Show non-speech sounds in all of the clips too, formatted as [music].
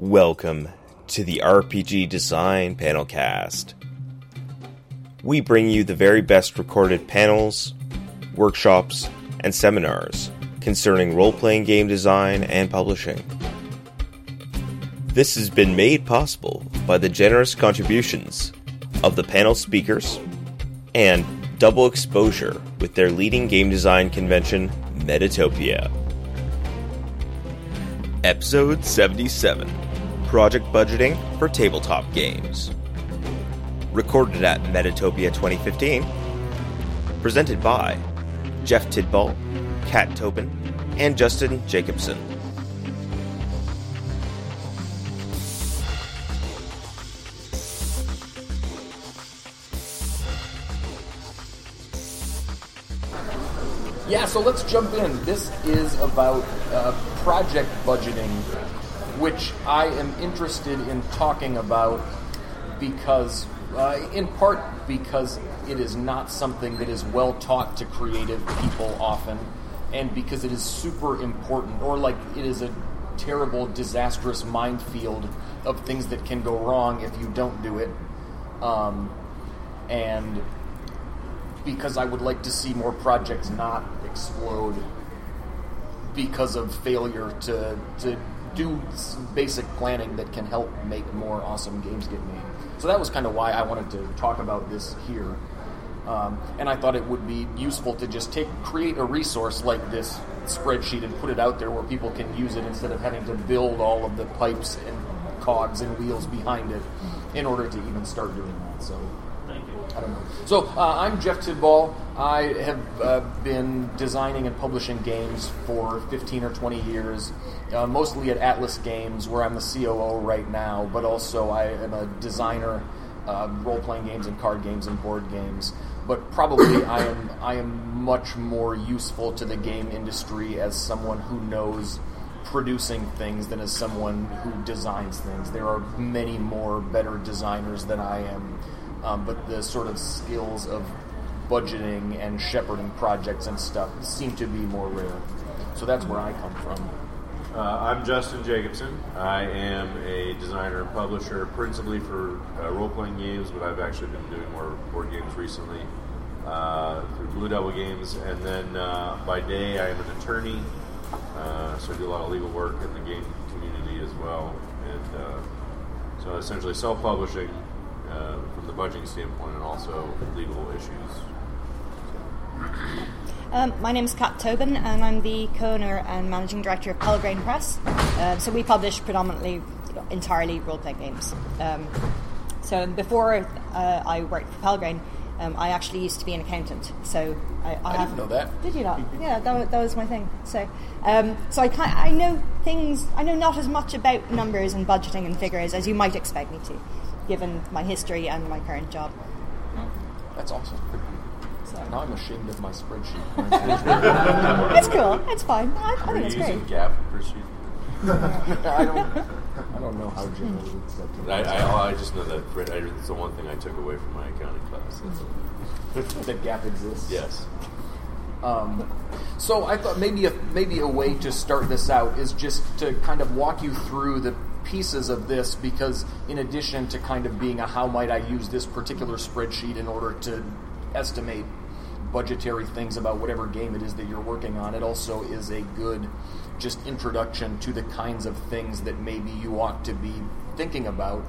Welcome to the RPG Design Panelcast. We bring you the very best recorded panels, workshops, and seminars concerning role playing game design and publishing. This has been made possible by the generous contributions of the panel speakers and double exposure with their leading game design convention, Metatopia. Episode 77 Project Budgeting for Tabletop Games. Recorded at Metatopia 2015. Presented by Jeff Tidball, Kat Tobin, and Justin Jacobson. Yeah, so let's jump in. This is about uh, project budgeting, which I am interested in talking about because, uh, in part, because it is not something that is well taught to creative people often, and because it is super important, or like it is a terrible, disastrous minefield of things that can go wrong if you don't do it. Um, and because I would like to see more projects not explode because of failure to to do s- basic planning that can help make more awesome games get made. So that was kind of why I wanted to talk about this here. Um, and I thought it would be useful to just take create a resource like this spreadsheet and put it out there where people can use it instead of having to build all of the pipes and cogs and wheels behind it in order to even start doing that. So I don't know. So uh, I'm Jeff Tidball. I have uh, been designing and publishing games for 15 or 20 years, uh, mostly at Atlas Games, where I'm the COO right now. But also I am a designer, uh, role-playing games and card games and board games. But probably [coughs] I am I am much more useful to the game industry as someone who knows producing things than as someone who designs things. There are many more better designers than I am um, but the sort of skills of budgeting and shepherding projects and stuff seem to be more rare. So that's where I come from. Uh, I'm Justin Jacobson. I am a designer and publisher, principally for uh, role playing games, but I've actually been doing more board games recently uh, through Blue Devil Games. And then uh, by day, I am an attorney, uh, so I do a lot of legal work in the game community as well. And uh, so essentially self publishing uh, from the budgeting standpoint and also legal issues. Um, my name is Kat Tobin, and I'm the co-owner and managing director of Pelgrane Press. Uh, so we publish predominantly, you know, entirely role-playing games. Um, so before uh, I worked for Pelgrane, um, I actually used to be an accountant. So I, I, I have, didn't know that. Did you not? Yeah, that was, that was my thing. So, um, so I kind I know things. I know not as much about numbers and budgeting and figures as you might expect me to, given my history and my current job. That's awesome. So Now I'm ashamed of my spreadsheet. [laughs] [laughs] it's cool. It's fine. I, I think you it's using great. GAAP for sheet? [laughs] I don't. I don't know how generally accepted. I, I, I just know that Fred, I, it's the one thing I took away from my accounting class. That's all. that GAAP exists. Yes. Um, so I thought maybe a maybe a way to start this out is just to kind of walk you through the pieces of this because in addition to kind of being a how might I use this particular spreadsheet in order to estimate budgetary things about whatever game it is that you're working on, it also is a good just introduction to the kinds of things that maybe you ought to be thinking about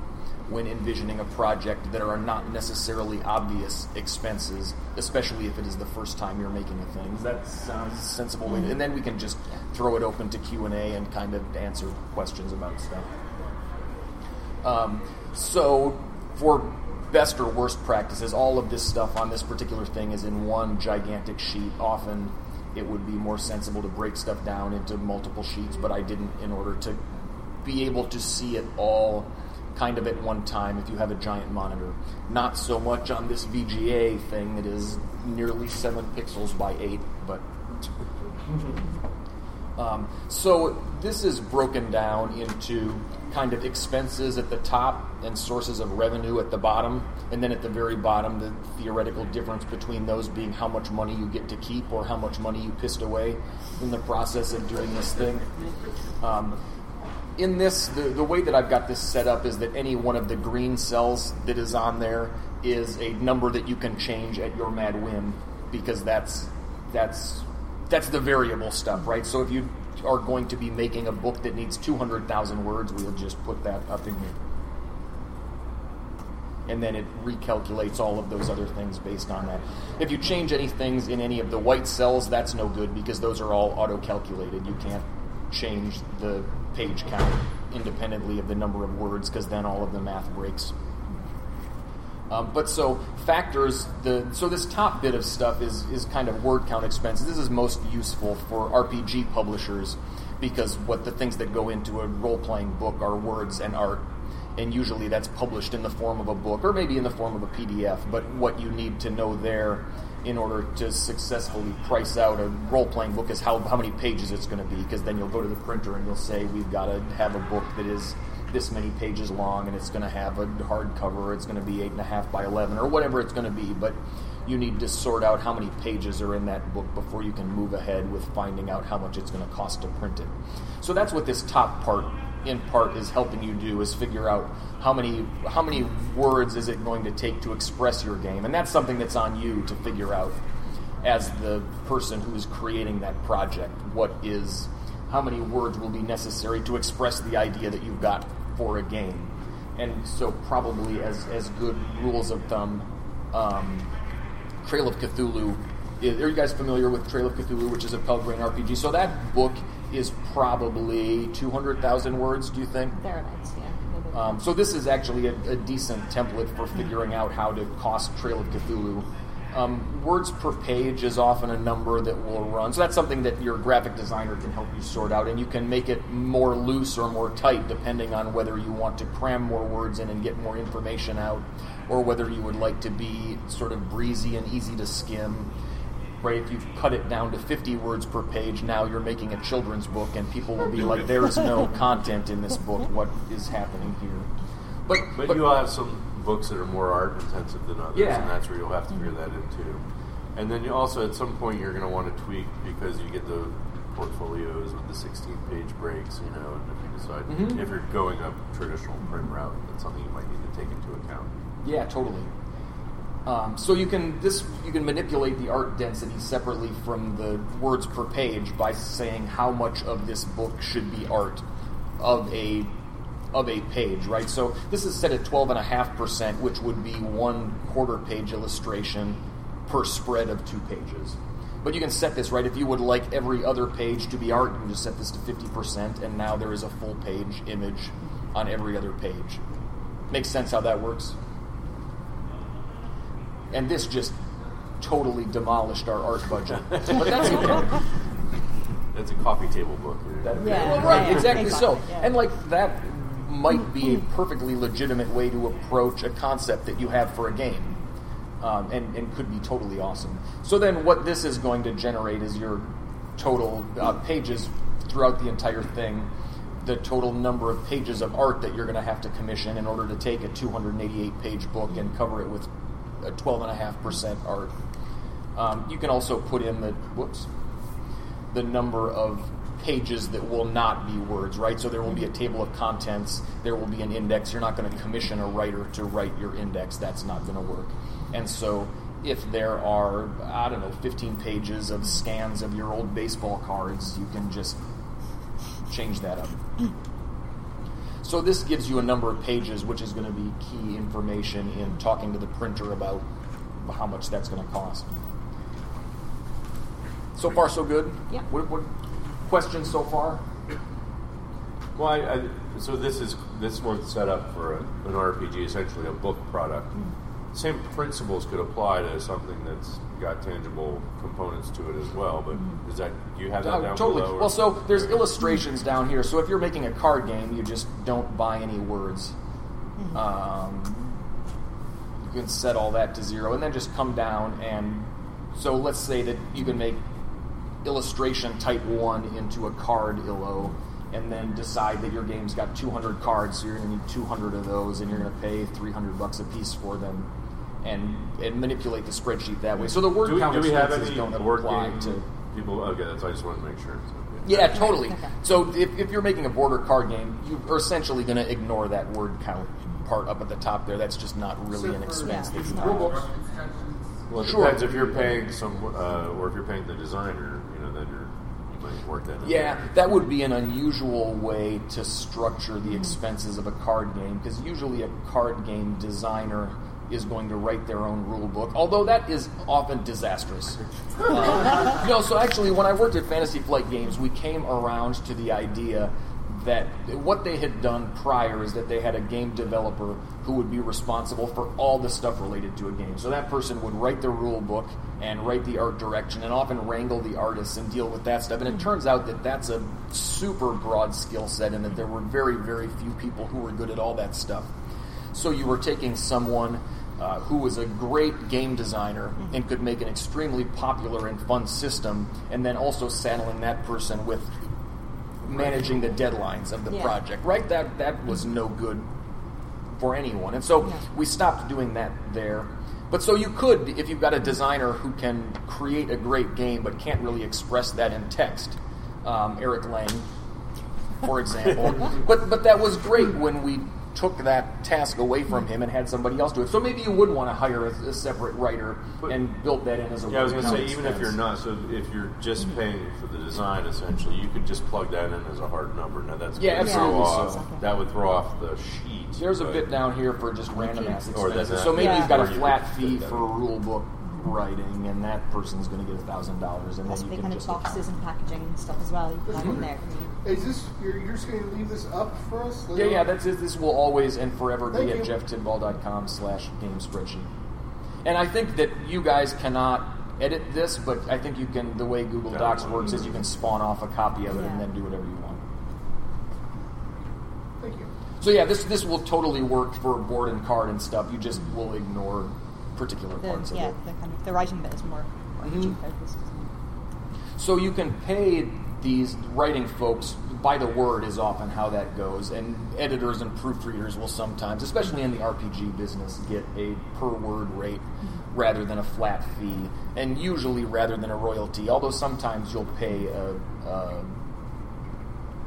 when envisioning a project that are not necessarily obvious expenses, especially if it is the first time you're making a thing. Does that sound sensible? to- mm. And then we can just throw it open to Q and A and kind of answer questions about stuff. Um, so, for best or worst practices, all of this stuff on this particular thing is in one gigantic sheet. Often, it would be more sensible to break stuff down into multiple sheets, but I didn't in order to be able to see it all kind of at one time if you have a giant monitor. Not so much on this VGA thing that is nearly seven pixels by eight, but [laughs] um, so this is broken down into kind of expenses at the top and sources of revenue at the bottom, and then at the very bottom, the theoretical difference between those being how much money you get to keep or how much money you pissed away in the process of doing this thing. Um, in this, the, the way that I've got this set up is that any one of the green cells that is on there is a number that you can change at your mad whim because that's that's that's the variable stuff, right? So if you are going to be making a book that needs 200,000 words, we'll just put that up in here. And then it recalculates all of those other things based on that. If you change any things in any of the white cells, that's no good because those are all auto calculated. You can't change the page count independently of the number of words because then all of the math breaks. Um, but so factors the so this top bit of stuff is is kind of word count expenses. This is most useful for RPG publishers because what the things that go into a role playing book are words and art, and usually that's published in the form of a book or maybe in the form of a PDF. But what you need to know there in order to successfully price out a role playing book is how how many pages it's going to be because then you'll go to the printer and you'll say we've got to have a book that is this many pages long and it's going to have a hardcover, it's going to be 8.5 by 11, or whatever it's going to be. But you need to sort out how many pages are in that book before you can move ahead with finding out how much it's going to cost to print it. So that's what this top part in part is helping you do is figure out how many how many words is it going to take to express your game and that's something that's on you to figure out as the person who's creating that project what is how many words will be necessary to express the idea that you've got for a game. And so, probably as, as good rules of thumb, um, Trail of Cthulhu. Is, are you guys familiar with Trail of Cthulhu, which is a Pelgrane RPG? So that book is probably two hundred thousand words. Do you think? Thereabouts, yeah. Um, so this is actually a, a, decent template for figuring out how to cost Trail of Cthulhu. Um, words per page is often a number that will run. So that's something that your graphic designer can help you sort out, and you can make it more loose or more tight depending on whether you want to cram more words in and get more information out, or whether you would like to be sort of breezy and easy to skim. Right, if you cut it down to 50 words per page, now you're making a children's book, and people will be like, "There's no [laughs] content in this book. What is happening here?" But, but, but you will have some books that are more art intensive than others, yeah. and that's where you'll have to figure that in too. And then you also, at some point, you're going to want to tweak because you get the portfolios with the 16 page breaks, you know, and if you decide mm-hmm. if you're going a traditional print route, that's something you might need to take into account. Yeah, totally. Um, so you can this you can manipulate the art density separately from the words per page by saying how much of this book should be art of a of a page, right? So this is set at 12.5%, which would be one quarter page illustration per spread of two pages. But you can set this, right? If you would like every other page to be art, you can just set this to 50%, and now there is a full page image on every other page. Makes sense how that works? And this just totally demolished our art budget. [laughs] but that's okay. That's a coffee table book. That, yeah, well, right, exactly so. Yeah. And like that might be a perfectly legitimate way to approach a concept that you have for a game. Um, and, and could be totally awesome. So then, what this is going to generate is your total uh, pages throughout the entire thing, the total number of pages of art that you're going to have to commission in order to take a 288 page book and cover it with a 12.5% art. Um, you can also put in the whoops the number of pages that will not be words, right? So there will be a table of contents, there will be an index. You're not going to commission a writer to write your index, that's not going to work. And so if there are, I don't know, 15 pages of scans of your old baseball cards, you can just change that up. So this gives you a number of pages, which is going to be key information in talking to the printer about how much that's going to cost. So far, so good. Yeah. What, what, questions so far? Well, I, I, so this is this one's set up for a, an RPG, essentially a book product. Mm-hmm. Same principles could apply to something that's got tangible components to it as well. But mm-hmm. is that do you have that uh, down totally. below? Well, so there's illustrations down here. So if you're making a card game, you just don't buy any words. Mm-hmm. Um, you can set all that to zero, and then just come down and so let's say that you can make illustration type 1 into a card illo and then decide that your game's got 200 cards so you're going to need 200 of those and you're going to pay 300 bucks a piece for them and, and manipulate the spreadsheet that way so the word do we, count do we have any don't word apply game to people okay that's i just wanted to make sure so, yeah. Yeah, totally. Okay. So if, if you're making a border card game, you are essentially going to ignore that word count part up at the top there. That's just not really an expense that you Yeah. have. Well, it Sure. depends if you're paying some, uh, or if you're paying the designer. You know, then you're you might work that. in. Yeah, that would be an unusual way to structure the expenses of a card game because usually a card game designer is going to write their own rule book, although that is often disastrous. Uh, [laughs] no, so actually, when I worked at Fantasy Flight Games, we came around to the idea that what they had done prior is that they had a game developer who would be responsible for all the stuff related to a game. So that person would write the rule book and write the art direction and often wrangle the artists and deal with that stuff. And it turns out that that's a super broad skill set and that there were very, very few people who were good at all that stuff. So you were taking someone uh, who was a great game designer and could make an extremely popular and fun system, and then also saddling that person with managing the deadlines of the Yeah. project. Right? That that was no good for anyone, and so No. we stopped doing that there. But so you could, if you've got a designer who can create a great game but can't really express that in text, um, Eric Lang, for [laughs] example. but but that was great when we took that task away from him and had somebody else do it. So maybe you would want to hire a, a separate writer and build that in as a Yeah, I was going to say, count even if you're not, so if you're just mm-hmm. paying for the design, essentially, you could just plug that in as a hard number. Now that's Yeah, throw absolutely. off, So- that would throw off the sheet. There's a bit down here for just random ass expenses. So maybe Yeah. you've got a flat fee for in. rule book writing, and that person's going to get a thousand dollars, and then you can kind of just boxes and packaging and stuff as well. You can mm-hmm. have in there. Is this you're, you're just going to leave this up for us? Yeah, yeah, that's it. This will always and forever be Thank at you. jefftidball.com slash game spreadsheet. And I think that you guys cannot edit this, but I think you can, the way Google Docs works is you can spawn off a copy of it and then do whatever you want. Thank you. So yeah, this this will totally work for board and card and stuff. You just will ignore particular The, parts of yeah, it. the kind of the writing bit is more RPG Mhm. So you can pay these writing folks by the word is often how that goes, and editors and proofreaders will sometimes, especially in the RPG business, get a per word rate rather than a flat fee, and usually rather than a royalty. Although sometimes you'll pay a, a,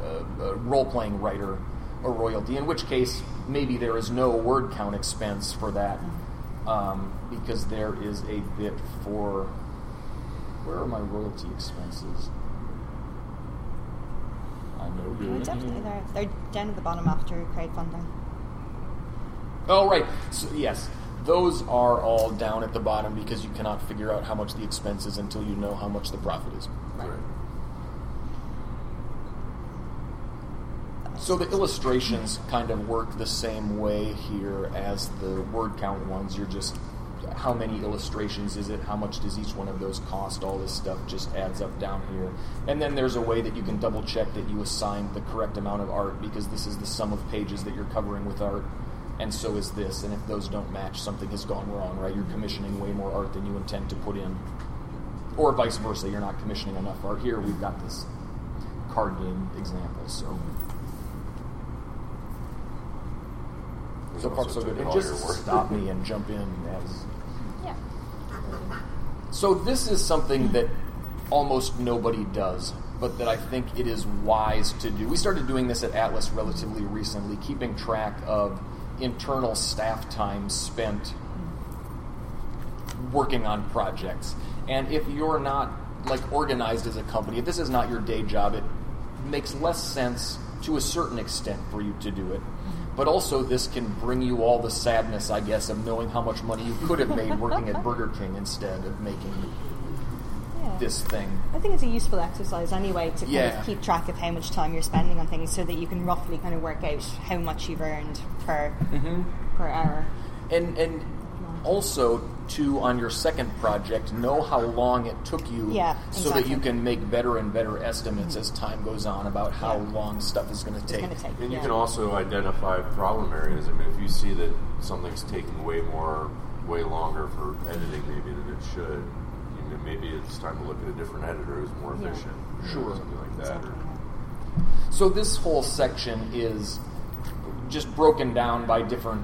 a, a role playing writer a royalty, in which case maybe there is no word count expense for that um, because there is a bit for. Where are my royalty expenses? I know They're you. definitely there. They're down at the bottom after crowdfunding. Oh, right. So, yes, those are all down at the bottom because you cannot figure out how much the expense is until you know how much the profit is. Right. So the illustrations kind of work the same way here as the word count ones. You're just how many illustrations is it? How much does each one of those cost? All this stuff just adds up down here. And then there's a way that you can double check that you assigned the correct amount of art because this is the sum of pages that you're covering with art. And so is this. And if those don't match, something has gone wrong, right? You're commissioning way more art than you intend to put in. Or vice versa, you're not commissioning enough art. Here we've got this card game example, so. So far, so good. And just stop me and jump in as. So this is something that almost nobody does, but that I think it is wise to do. We started doing this at Atlas relatively recently, keeping track of internal staff time spent working on projects. And if you're not like organized as a company, if this is not your day job, it makes less sense to a certain extent for you to do it. But also, this can bring you all the sadness, I guess, of knowing how much money you could have made [laughs] working at Burger King instead of making Yeah. this thing. I think it's a useful exercise anyway to kind Yeah. of keep track of how much time you're spending on things so that you can roughly kind of work out how much you've earned per Mm-hmm. per hour. And and also to on your second project, know how long it took you, Yeah, so that you can make better and better estimates as time goes on about how Yeah. long stuff is going to take. going take. And you yeah. can also identify problem areas. I mean, if you see that something's taking way more, way longer for editing maybe than it should, you know, maybe it's time to look at a different editor who's more Yeah. efficient. you know, Sure. Something like that. Exactly. So this whole section is just broken down by different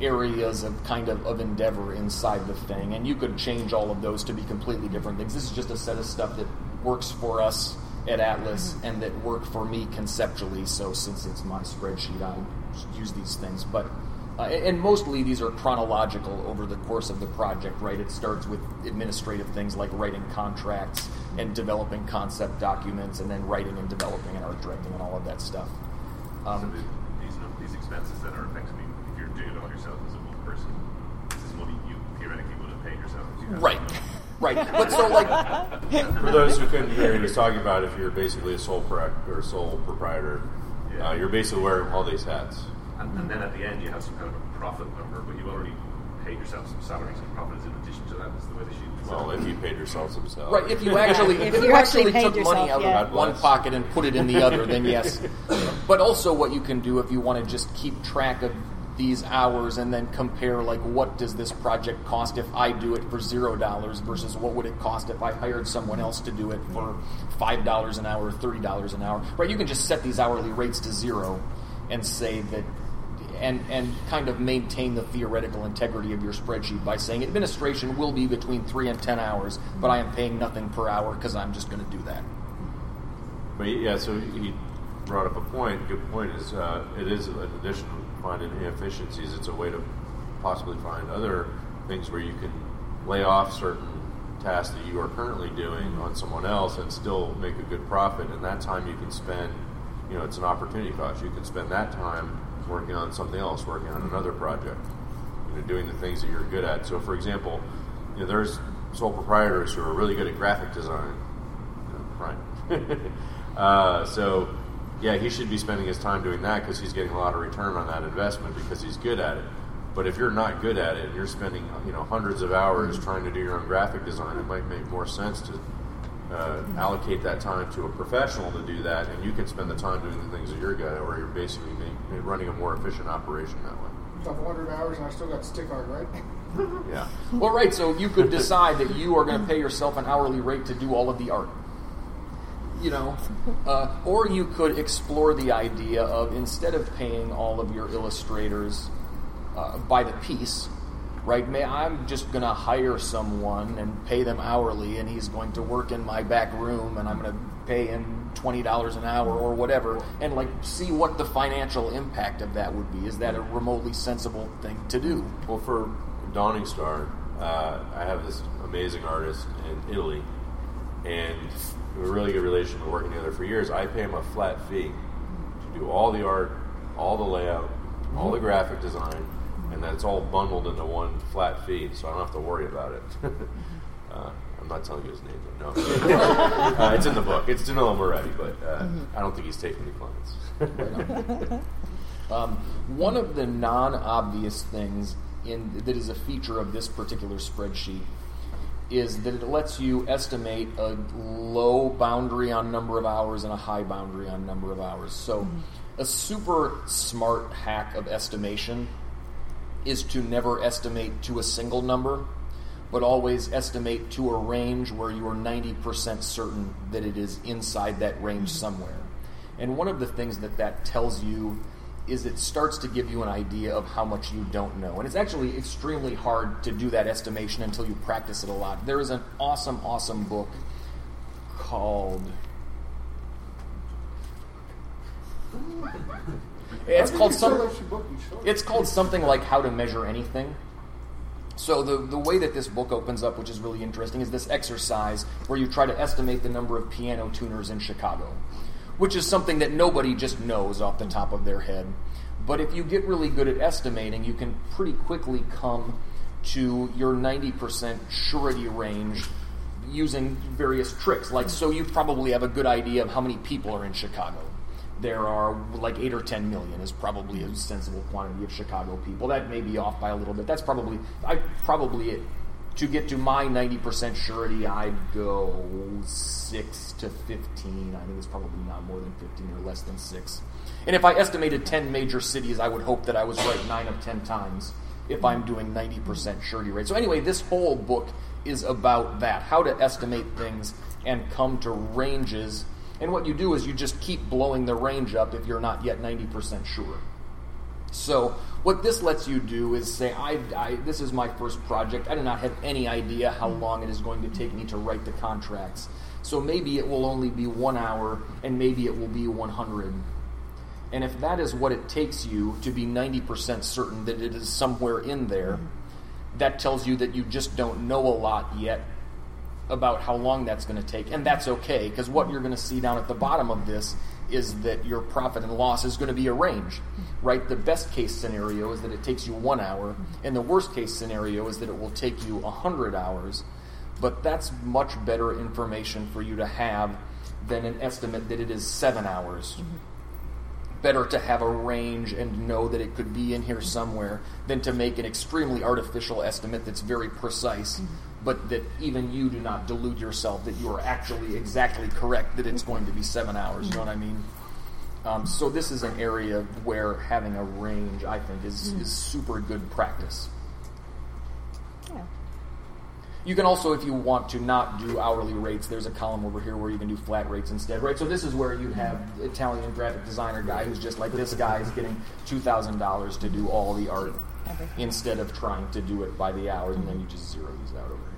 areas of kind of, of endeavor inside the thing, and you could change all of those to be completely different things. This is just a set of stuff that works for us at Atlas and that work for me conceptually. So since it's my spreadsheet, I use these things. But uh, and mostly these are chronological over the course of the project, right? It starts with administrative things like writing contracts and developing concept documents, and then writing and developing and art directing and all of that stuff. So Um, the, these these expenses that are effectively, if you're doing it all yourself as a one person, this is money you theoretically would have paid yourself. 'cause you right, right. But so like, [laughs] For those who couldn't hear, what he's talking about if you're basically a sole pro- or sole proprietor, Yeah. uh, you're basically wearing all these hats. And, and then at the end you have some kind of a profit number, but you already paid yourself some salaries and profit is in addition to that. Is the way the sheet. Well, if you paid yourself some salary. right. If you [laughs] actually, If if you you actually actually took yourself, money out yeah. of one God bless. pocket and put it in the other, then yes. [laughs] But also, what you can do if you want to just keep track of these hours and then compare, like, what does this project cost if I do it for zero dollars versus what would it cost if I hired someone else to do it for five dollars an hour, thirty dollars an hour, right? You can just set these hourly rates to zero and say that. And, and kind of maintain the theoretical integrity of your spreadsheet by saying administration will be between three and ten hours, but I am paying nothing per hour because I'm just going to do that. But yeah, so he brought up a point. Good point is uh, it is an addition to finding inefficiencies. It's a way to possibly find other things where you can lay off certain tasks that you are currently doing on someone else and still make a good profit. And that time you can spend, you know, it's an opportunity cost. You can spend that time working on something else, working on another project, you know, doing the things that you're good at. So, for example, you know, there's sole proprietors who are really good at graphic design. Right. [laughs] uh, so, yeah, he should be spending his time doing that because he's getting a lot of return on that investment because he's good at it. But if you're not good at it, and you're spending you know hundreds of hours trying to do your own graphic design. It might make more sense to uh, allocate that time to a professional to do that, and you can spend the time doing the things that you're good at, or you're basically make, running a more efficient operation that way. I've 100 hours and I still got stick art, right? [laughs] Yeah. Well, right. So you could decide that you are going to pay yourself an hourly rate to do all of the art. You know, uh, or you could explore the idea of instead of paying all of your illustrators uh, by the piece, right? May I'm just going to hire someone and pay them hourly, and he's going to work in my back room, and I'm going to pay him twenty dollars an hour or whatever, and like see what the financial impact of that would be. Is that a remotely sensible thing to do? Well, for Dawning Star, uh, I have this amazing artist in Italy, and we have a really good relation. We're working together for years. I pay him a flat fee to do all the art, all the layout, all the graphic design, and that's all bundled into one flat fee, so I don't have to worry about it. [laughs] uh, I'm not telling you his name, though. No, [laughs] uh, it's in the book. It's Danilo Moretti, but uh, I don't think he's taking any clients. [laughs] Um, one of the non-obvious things in that is a feature of this particular spreadsheet is that it lets you estimate a low boundary on number of hours and a high boundary on number of hours. So, mm-hmm. a super smart hack of estimation is to never estimate to a single number, but always estimate to a range where you are 90% certain that it is inside that range mm-hmm. somewhere. And one of the things that that tells you is it starts to give you an idea of how much you don't know. And it's actually extremely hard to do that estimation until you practice it a lot. There is an awesome, awesome book called. It's called some. have your book, you should. It's called something like How to Measure Anything. So the the way that this book opens up, which is really interesting, is this exercise where you try to estimate the number of piano tuners in Chicago, which is something that nobody just knows off the top of their head. But if you get really good at estimating, you can pretty quickly come to your 90% surety range using various tricks. Like, so you probably have a good idea of how many people are in Chicago there are like eight or ten million is probably a sensible quantity of Chicago people. That may be off by a little bit. That's probably I probably to get to my ninety percent surety, I'd go six to fifteen. I think it's probably not more than fifteen or less than six. And if I estimated ten major cities, I would hope that I was right nine of ten times if I'm doing ninety percent surety rate. So anyway, this whole book is about that: how to estimate things and come to ranges and what you do is you just keep blowing the range up if you're not yet 90% sure. So what this lets you do is say, I, I, this is my first project. I do not have any idea how long it is going to take me to write the contracts. So maybe it will only be one hour, and maybe it will be 100. And if that is what it takes you to be 90% certain that it is somewhere in there, that tells you that you just don't know a lot yet about how long that's going to take. And that's okay, because what you're going to see down at the bottom of this is that your profit and loss is going to be a range, right? The best case scenario is that it takes you one hour, and the worst case scenario is that it will take you 100 hours. But that's much better information for you to have than an estimate that it is seven hours better to have a range and know that it could be in here somewhere than to make an extremely artificial estimate that's very precise, but that even you do not delude yourself that you are actually exactly correct that it's going to be seven hours. You know what I mean? Um, so this is an area where having a range, I think, is, is super good practice. Yeah. You can also, if you want to not do hourly rates, there's a column over here where you can do flat rates instead, right? So this is where you have Italian graphic designer guy who's just like this guy is getting two thousand dollars to do all the art Everything. instead of trying to do it by the hour, and then you just zero these out over here.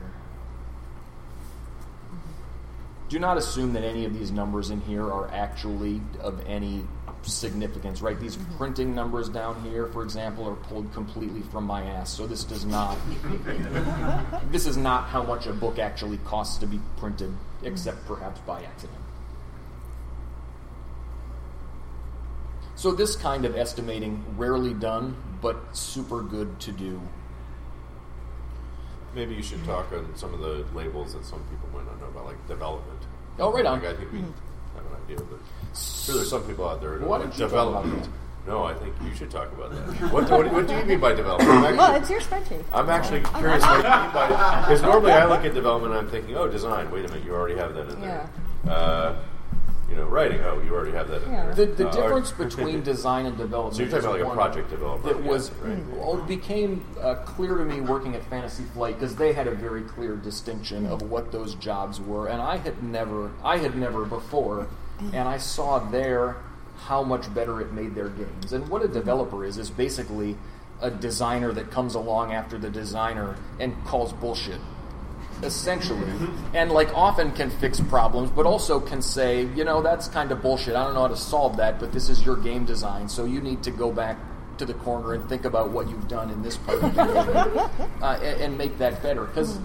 Do not assume that any of these numbers in here are actually of any significance, right? These mm-hmm. printing numbers down here, for example, are pulled completely from my ass. So this does not [laughs] this is not how much a book actually costs to be printed, except perhaps by accident. So this kind of estimating rarely done, but super good to do. Maybe you should talk on some of the labels that some people might not know about, like development. Oh, right on. Like, I think we have an idea, but sure, there's some people out there who know Why about don't you talk about development. No, I think you should talk about that. what, what, what do you mean by development? I'm actually- Well, it's your spreadsheet. I'm actually curious what you mean by because normally I look at development and I'm thinking, oh, design. Wait a minute, you already have that in there. Uh, you know, writing. Oh, you already have that in Yeah. there. The, the Uh, difference or- [laughs] between design and development. So you're talking about like a project developer, That I was guess, right? well, it became uh, clear to me working at Fantasy Flight because they had a very clear distinction of what those jobs were, and I had never, I had never before, and I saw there how much better it made their games. And what a developer is is basically a designer that comes along after the designer and calls bullshit essentially and like often can fix problems but also can say you know that's kind of bullshit. I don't know how to solve that but this is your game design so you need to go back to the corner and think about what you've done in this part of the game [laughs] uh, and, and make that better. Because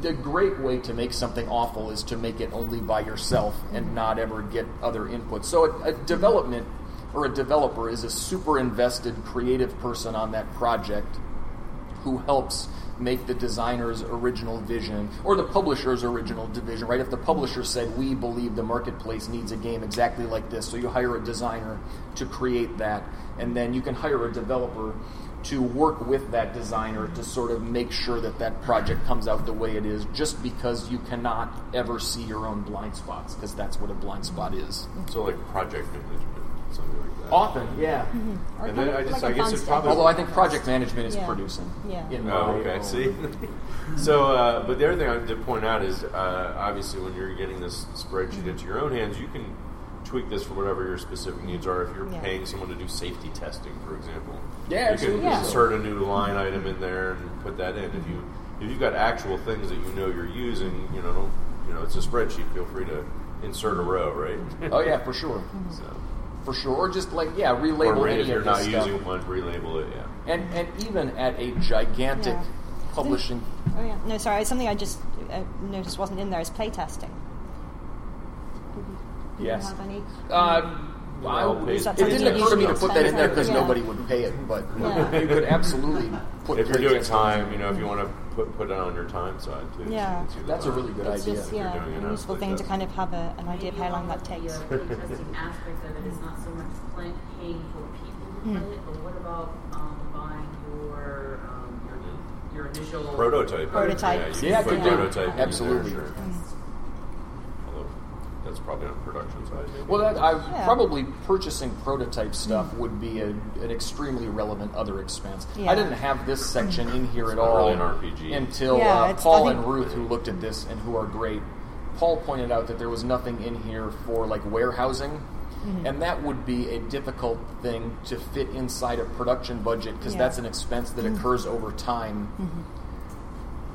the great way to make something awful is to make it only by yourself and not ever get other input. So a, a development or a developer is a super invested creative person on that project who helps make the designer's original vision or the publisher's original division, right? If the publisher said, We believe the marketplace needs a game exactly like this, so you hire a designer to create that, and then you can hire a developer to work with that designer to sort of make sure that that project comes out the way it is, just because you cannot ever see your own blind spots, because that's what a blind spot is. So like project management, something like that. Often, yeah. Or And then I just- like I a guess it's concept. probably- Although I think project management is Yeah. producing. Yeah. In Oh, okay. own- See, [laughs] [laughs] so uh, but the other thing I have to point out is uh, obviously when you're getting this spreadsheet into your own hands, you can tweak this for whatever your specific needs are. If you're Yeah. paying someone to do safety testing, for example, Yeah, you absolutely. can Yeah. insert a new line item in there and put that in. If you if you've got actual things that you know you're using, you know, don't, you know, it's a spreadsheet. Feel free to insert a row, right? Oh yeah, [laughs] for sure. so, for sure. Or just like yeah, or relabel re- any if you're of not stuff. using one, relabel it. Yeah. And and even at a gigantic Yeah. publishing. Oh yeah. No, sorry. Something I just uh, noticed wasn't in there is playtesting. Do you Yes. have any? Uh, I, Well, it Is that didn't occur to me to put that in there because Yeah. nobody would pay it, but Yeah. you could absolutely put. If you're doing time, you know, if you want to put put it on your time side too. Yeah. can see That's a really good it's idea. just if you're yeah, doing a useful as thing to kind of have a, an idea of how long that The, takes. uh, playtesting aspect of it is not so much play, paying for people to Mm. play it, but what about um, buying your, um, your your initial prototype. Prototype. Yeah, you can put could prototype. Absolutely. Sure. Although that's probably on production side. Maybe. Well, that, I, Yeah. probably purchasing prototype stuff would be a, an extremely relevant other expense. Yeah. I didn't have this section in here at all really an RPG. until Yeah, uh, Paul I and Ruth, who looked at this and who are great. Paul pointed out that there was nothing in here for like warehousing, and that would be a difficult thing to fit inside a production budget because Yeah. that's an expense that occurs over time.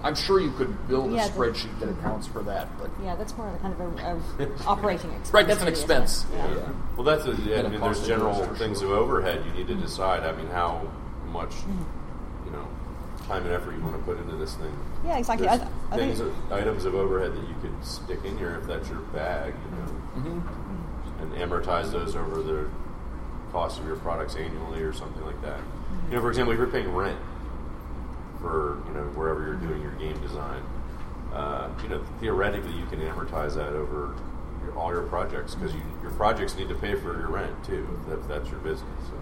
I'm sure you could build Yeah, a the- spreadsheet that accounts for that, but Yeah, that's more of a kind of a, a [laughs] operating expense. right, that's an really, isn't it? expense. Yeah. Yeah. Well, that's a, yeah, And I a mean, there's general things sure. of overhead you need to mm-hmm. decide. I mean, how much, mm-hmm. you know, time and effort you want to put into this thing. Yeah, exactly. There's I- I think- things, items of overhead that you could stick in here if that's your bag, you know, mm-hmm. and amortize those over the cost of your products annually or something like that. You know, for example, if you're paying rent for you know wherever you're doing your game design, uh, you know, theoretically you can amortize that over your, all your projects because you, your projects need to pay for your rent too if, that, if that's your business. So.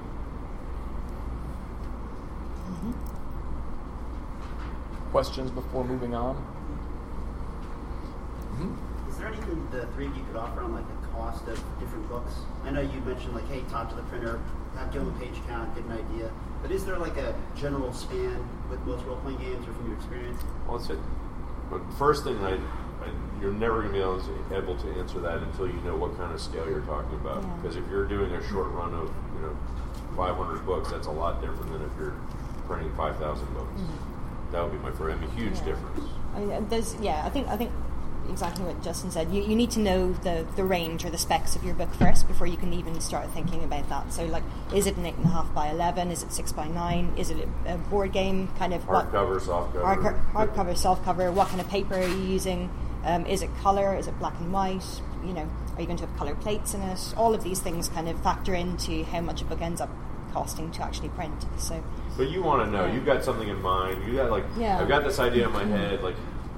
Questions before moving on? Is there anything the three of you could offer on like the cost of different books? I know you mentioned like, hey, talk to the printer, have give them a page count, get an idea. But is there like a general span with most role playing games or from your experience? Well, that's it. But first thing, I, I, you're never going to be able to, able to answer that until you know what kind of scale you're talking about. Yeah. Because if you're doing a short run of you know 500 books, that's a lot different than if you're printing 5,000 books. Mm-hmm. That would be my first. I mean, huge Yeah. difference. I there's yeah. I think I think exactly what Justin said. You, you need to know the the range or the specs of your book first before you can even start thinking about that. So like, is it an eight and a half by eleven? Is it six by nine? Is it a, a board game kind of Hardcover, softcover. hard, hardcover, soft cover. What kind of paper are you using? Um, is it color? Is it black and white? You know, are you going to have color plates in it? All of these things kind of factor into how much a book ends up costing to actually print. So But you want to know. You've got something in mind. You got like, Yeah. I've got this idea in my head. Like,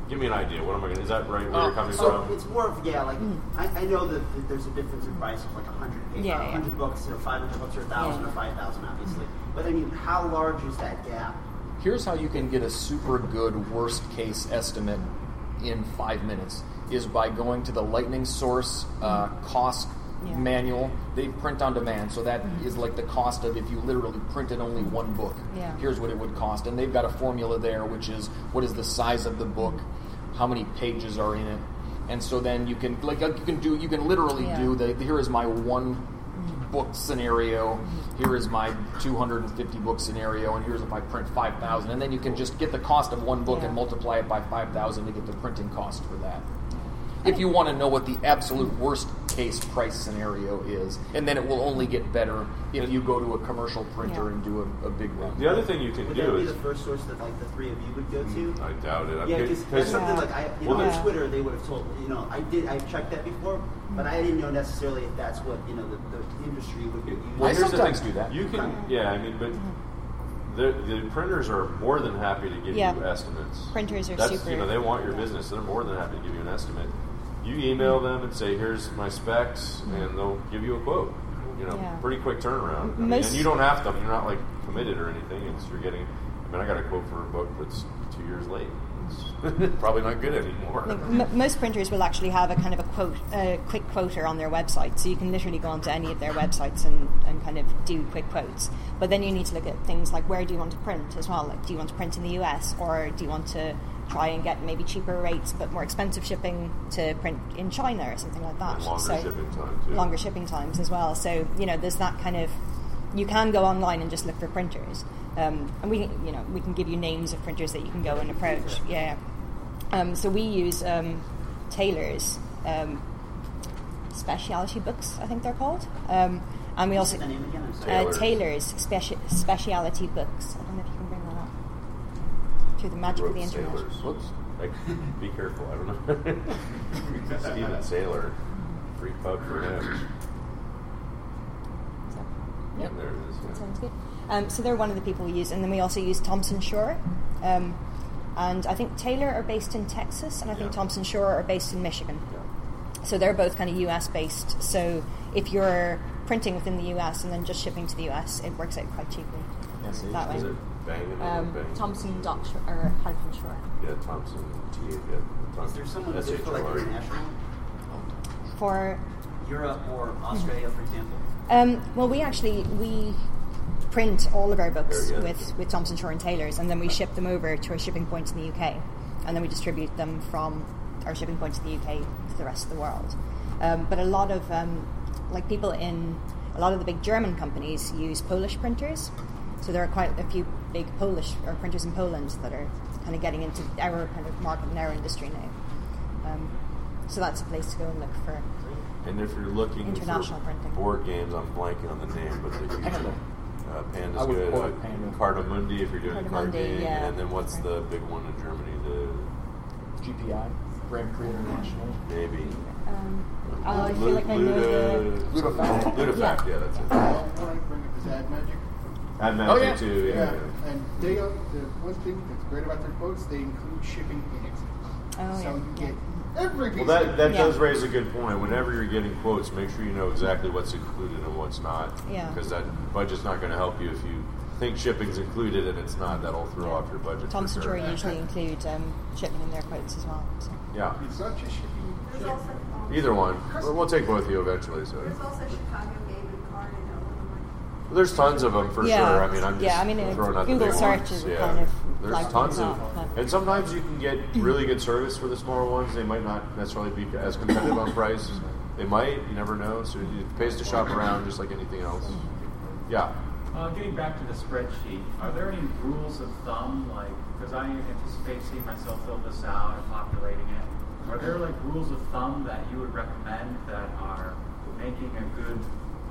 give me an idea. What am I going to? Is that right? Where Uh, you're coming So from? it's more of yeah, like I, I know that, that there's a difference in price of like a hundred pages, Yeah, a yeah. hundred books, or five hundred books, or a thousand, Yeah. or five thousand, obviously. But I mean, how large is that gap? Here's how you can get a super good worst case estimate in five minutes is by going to the Lightning Source uh, cost Yeah. manual. They print on demand, so that mm-hmm. is like the cost of if you literally printed only one book. Yeah. Here's what it would cost, and they've got a formula there, which is what is the size of the book, how many pages are in it, and so then you can like you can do you can literally Yeah. do the here is my one mm-hmm. book scenario. Mm-hmm. Here is my 250 book scenario, and here's if I print 5,000. And then you can just get the cost of one book and multiply it by 5,000 to get the printing cost for that. If you want to know what the absolute worst case price scenario is, and then it will only get better if you go to a commercial printer Yeah. and do a, a big run. the other thing you can Would do that be is. the first source that like the three of you would go to? Mm, I doubt it. I'm Yeah, kidding, because that's something like I, you Well, know, on Twitter they would have told you know I did I checked that before, but I didn't know necessarily if that's what you know the, the industry would be using. Well, here's the sometimes thing. do that. You can, yeah. I mean, but the, the printers are more than happy to give Yeah. you estimates. Printers are That's, super- You know, they want your business. They're more than happy to give you an estimate. You email them and say, "Here's my specs," and they'll give you a quote. You know, Yeah. pretty quick turnaround. I mean, and you don't have to. You're not like committed or anything. It's you're getting. I mean, I got a quote for a book that's two years late. It's [laughs] probably not good anymore. Like, m- most printers will actually have a kind of a quote, a quick quoter on their website, so you can literally go onto any of their websites and, and kind of do quick quotes. But then you need to look at things like where do you want to print as well? Like, do you want to print in the US, or do you want to try and get maybe cheaper rates but more expensive shipping to print in China or something like that? And longer so, shipping time, too. Longer shipping times as well. So you know, there's that kind of. You can go online and just look for printers, um, and we, you know, we can give you names of printers that you can go and approach. Yeah. Um, so we use um, Taylor's um, specialty books, I think they're called, um, and we also the name again? Uh, Taylor. Taylor's speci- speciality books. I don't know if you can bring that up through the magic of the internet. Sailors. Whoops. Like, be careful. I don't know. [laughs] Steven Sailor. Free pub for him. So, yep. there it is. yeah. Sounds good. Um, so they're one of the people we use, and then we also use Thomson Shore. Um, and I think Taylor are based in Texas, and I think Yeah. Thomson Shore are based in Michigan. So they're both kind of US based. So if you're printing within the US and then just shipping to the US, it works out quite cheaply. Yes, that way. it banging Um, banging? Thompson dot Shore, or hyphen Shore. Yeah, Thompson. T. Yeah, Is Thompson. there someone That's good for like international, For Europe or Australia, for example? Um, well, we actually we print all of our books Very good. with, with Thomson Shore and Taylors, and then we ship them over to our shipping points in the UK, and then we distribute them from our shipping points in the UK to the rest of the world. Um, but a lot of um, like people in a lot of the big German companies use Polish printers. So there are quite a few big Polish or printers in Poland that are kind of getting into our kind of market and our industry now. Um, so that's a place to go and look for. And if you're looking International for printing. board games, I'm blanking on the name, but the Panda. Uh, Panda's good. Uh, Panda. Cartamundi if you're doing a card Cartamundi, game, yeah. and then what's the big one in Germany? The GPI, Grand Prix International. maybe Um, oh, I feel like I know the. Luda- Ludofact. Ludofact, yeah, that's it. One I bring up is Ad Magic. Ad Magic Oh, yeah. too, yeah. Yeah, yeah. and they are, the one thing that's great about their quotes, they include shipping in it. Oh, so yeah. you get every piece Well, that, that Yeah. does raise a good point. Whenever you're getting quotes, make sure you know exactly what's included and what's not. Yeah. Because that budget's not going to help you if you think shipping's included and it's not. That'll throw Yeah. off your budget. for Thomson Shore. Drury usually include um, shipping in their quotes as well. So. Yeah. It's not just shipping. There's also, um, Either one. We'll we'll take both of you eventually. So There's also Chicago Game and Card in Illinois. There's tons of them for Yeah. sure. I mean, I'm just Yeah, I mean, throwing out Google the big searches ones. would Yeah. kind of there's flag tons of, up, and sometimes you can get really good service for the smaller ones. They might not necessarily be as competitive on price. They might. You never know. So it pays to shop around, just like anything else. Yeah. Uh, getting back to the spreadsheet, are there any rules of thumb, like, because I anticipate seeing myself fill this out and populating it, are there like rules of thumb that you would recommend that are making a good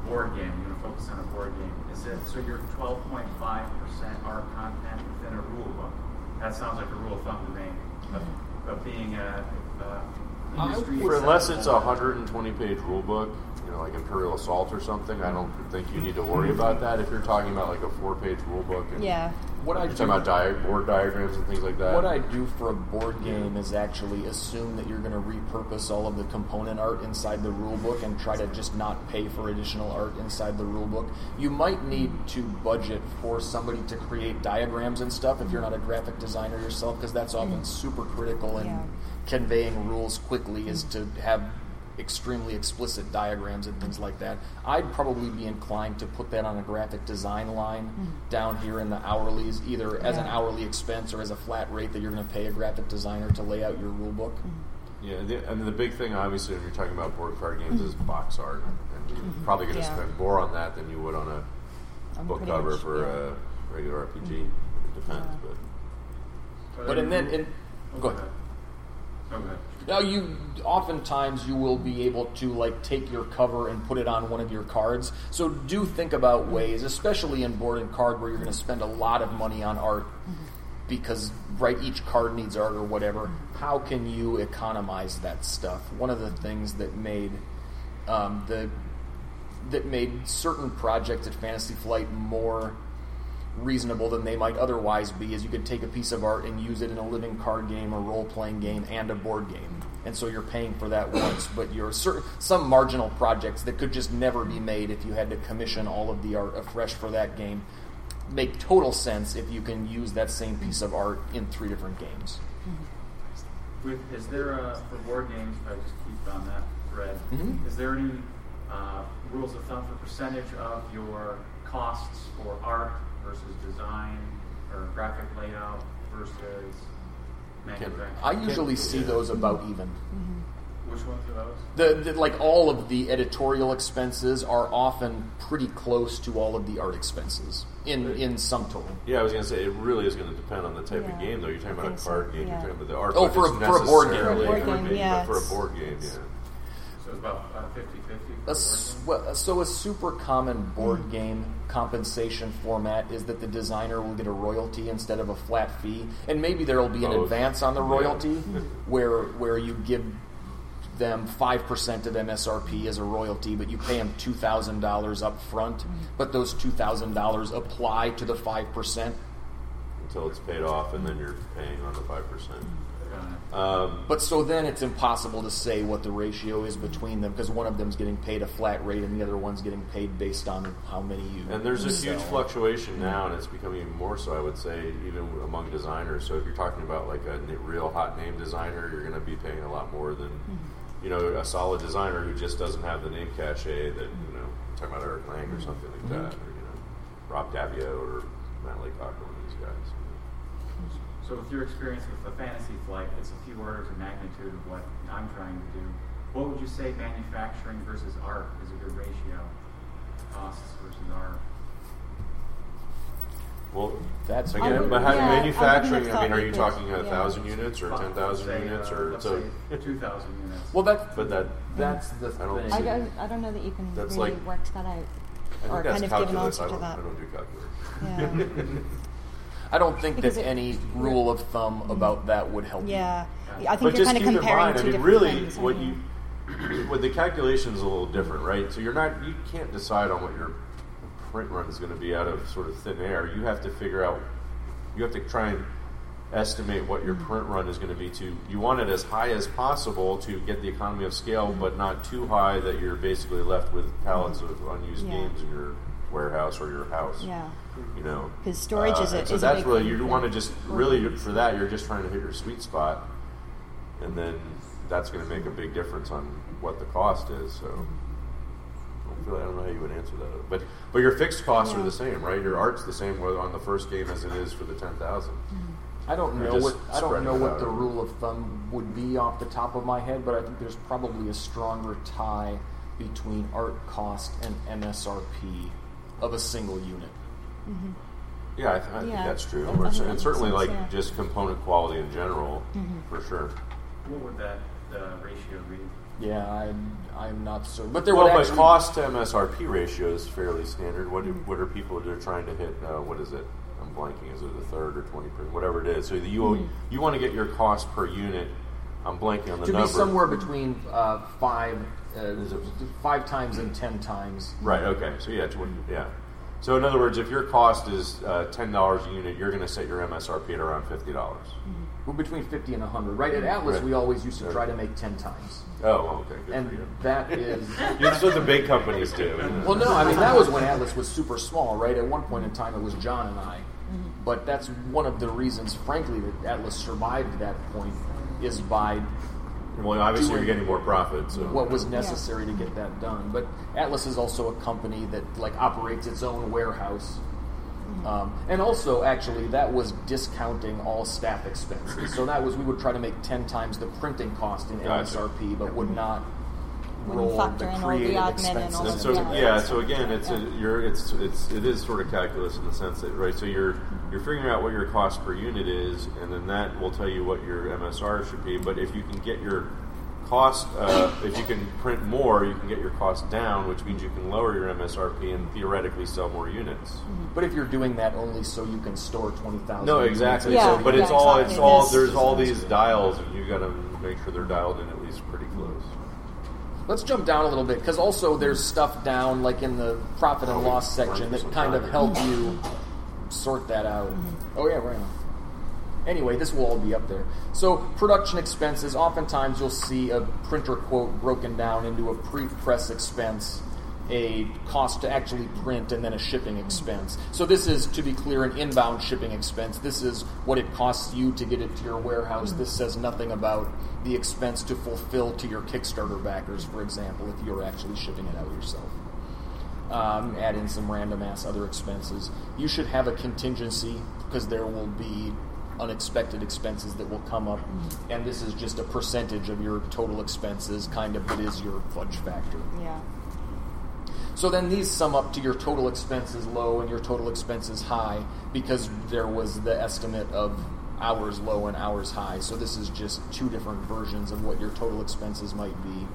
board game? You're going to focus on a board game. Is it so you're 12.5% art content within a rule book? That sounds like a rule of thumb to me of, of being a, a industry. For unless it's a 120 page rule book, you know, like Imperial Assault or something, I don't think you need to worry about that. If you're talking about like a four page rule book, and Yeah. What I you're do, talking about dia- board diagrams and things like that. what I do for a board game is actually assume that you're going to repurpose all of the component art inside the rule book and try to just not pay for additional art inside the rule book. You might need to budget for somebody to create diagrams and stuff if you're not a graphic designer yourself, because that's often hmm. super critical in Yeah. conveying rules quickly is to have extremely explicit diagrams and things like that. I'd probably be inclined to put that on a graphic design line mm-hmm. down here in the hourlies, either as an hourly expense or as a flat rate that you're going to pay a graphic designer to lay out your rule book. Mm-hmm. Yeah, the, and the big thing, obviously, when you're talking about board card games, mm-hmm. is box art, and you're probably going to Yeah. spend more on that than you would on a I'm book cover much- for yeah. a regular RPG. It depends, Yeah. but Are But and then, any- and, Oh, go ahead. Go ahead. Now you oftentimes you will be able to like take your cover and put it on one of your cards. So do think about ways, especially in board and card, where you're going to spend a lot of money on art because right each card needs art or whatever. How can you economize that stuff? One of the things that made um, the that made certain projects at Fantasy Flight more reasonable than they might otherwise be is you could take a piece of art and use it in a living card game, a role playing game, and a board game. And so you're paying for that once, but you're certain some marginal projects that could just never be made if you had to commission all of the art afresh for that game make total sense if you can use that same piece of art in three different games. With, is there a, for board games, if I just keep on that thread, Mhm. is there any uh, rules of thumb for percentage of your costs for art versus design or graphic layout versus manufacturing? I usually see those about even. Which ones are those? The, the like all of the editorial expenses are often pretty close to all of the art expenses in in sum total. yeah, I was going to say it really is going to depend on the type of game, though. You're talking I about a think so, card game, yeah. you're talking about the art. Oh, for a- for a board game. For a board game, yeah, for a board game, yeah. So it's about uh, 50 50 A, s- well, so a super common board hmm. game compensation format is that the designer will get a royalty instead of a flat fee, and maybe there will be an Both. advance on the Yeah. royalty, where where you give them five percent of MSRP as a royalty, but you pay them two thousand dollars up front, hmm. but those two thousand dollars apply to the five percent. Until it's paid off, and then you're paying on the 5%. Got it. Um, But so then it's impossible to say what the ratio is between them because one of them's getting paid a flat rate and the other one's getting paid based on how many you And there's a sell. huge fluctuation now, and it's becoming even more so, I would say, even among designers. So if you're talking about like a real hot name designer, you're going to be paying a lot more than, you know, a solid designer who just doesn't have the name cachet that, you know, talking about Eric Lang or something like that, or, you know, Rob Daviau or Matt Leacock or one of these guys. So with your experience with the fantasy flight, it's a few orders of magnitude of what I'm trying to do. what would you say manufacturing versus art is a good ratio? Costs versus art. Well, That's I again, would- but how yeah, manufacturing? have I mean, are you talking a yeah. thousand units or ten thousand units uh, or let's so? say 2,000 units. well, that But that [laughs] that's the I don't thing. I don't, I don't know that you can really like- work that out. I or think that's kind of give an calculus. answer I to don't, that. I don't do calculus. Yeah. [laughs] I don't think Because that it- any rule of thumb about that would help. you. yeah. I think but you're just kind of keep in comparing mind, two I mean, different really, things. what aren't you, [clears throat] with the calculations a little different, right? So you're not, you can't decide on what your print run is going to be out of sort of thin air. You have to figure out, you have to try and estimate what your print run is going to be. To you want it as high as possible to get the economy of scale, but not too high that you're basically left with pallets of unused Yeah. games in your warehouse or your house. Yeah. You know because storage uh, is a- so is that's big really you want to just really for that you're just trying to hit your sweet spot, and then that's going to make a big difference on what the cost is. So I feel I don't know how you would answer that, but but your fixed costs are the same, right? Your art's the same whether on the first game as it is for the ten thousand. Mm-hmm. I don't know what I don't know what the rule of thumb would be off the top of my head, but I think there's probably a stronger tie between art cost and MSRP of a single unit. Yeah, I, th- I think that's true. I Or that and makes certainly sense, like yeah. just component quality in general, for sure. What would that uh, ratio be? Yeah, I'm I'm not so. But there well, would but cost to MSRP ratio is fairly standard. What do, what are people that are trying to hit? Uh, what is it? I'm blanking. Is it a third or twenty percent? Whatever it is. So the, you you want to get your cost per unit. I'm blanking on the to number. be somewhere between uh, five uh, five times and ten times. Right. Okay. So yeah, twenty. Yeah. So in other words, if your cost is uh, ten dollars a unit, you're going to set your MSRP at around fifty dollars. Mm-hmm. We're between fifty and hundred. Right at mm-hmm. Atlas, Right. we always used to try to make ten times, Oh, okay. Good for and you. that [laughs] is. That's what the big companies do. Well, no, I mean that was when Atlas was super small, right? At one point in time, it was John and I. Mm-hmm. But that's one of the reasons, frankly, that Atlas survived that point is by Well, obviously you're getting more profit. So what was necessary to get that done. But Atlas is also a company that like operates its own warehouse. Um, and also, actually, that was discounting all staff expenses. So that was we would try to make ten times the printing cost in Gotcha. MSRP, but Wouldn't roll factor the in all the creative admin and expenses. all And so Yeah. yeah, so again, it's a, you're it's it's it is sort of calculus in the sense that right. So you're you're figuring out what your cost per unit is, and then that will tell you what your MSR should be. But if you can get your cost, uh, if you can print more, you can get your cost down, which means you can lower your MSRP and theoretically sell more units. But if you're doing that only so you can store twenty thousand, No, exactly. Yeah, so, but yeah, it's all it's all there's all these dials, and you got to make sure they're dialed in at least pretty close. Let's jump down a little bit because also there's stuff down like in the profit and loss section that kind of help you sort that out. Mm-hmm. Oh yeah, right on. Anyway, this will all be up there. So production expenses. Oftentimes you'll see a printer quote broken down into a pre-press expense, a cost to actually print, and then a shipping expense. So this is, to be clear, an inbound shipping expense. This is what it costs you to get it to your warehouse. This says nothing about the expense to fulfill to your Kickstarter backers, for example, if you're actually shipping it out yourself um, add in some random ass other expenses. You should have a contingency because there will be unexpected expenses that will come up, and this is just a percentage of your total expenses, kind of that is your fudge factor. Yeah. So then these sum up to your total expenses low and your total expenses high because there was the estimate of hours low and hours high. So this is just two different versions of what your total expenses might be.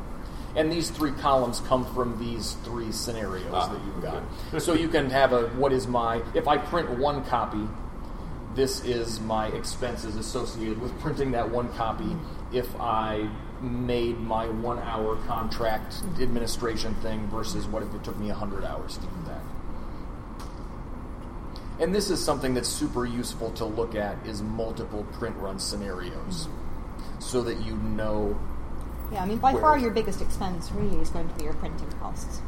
And these three columns come from these three scenarios Ah, that you've got. [laughs] so you can have a what is my if I print one copy, this is my expenses associated with printing that one copy. If I made my one hour contract administration thing versus what if it took me 100 hours to do that. And this is something that's super useful to look at is multiple print run scenarios so that you know Yeah, I mean, by far your biggest expense really is going to be your printing costs.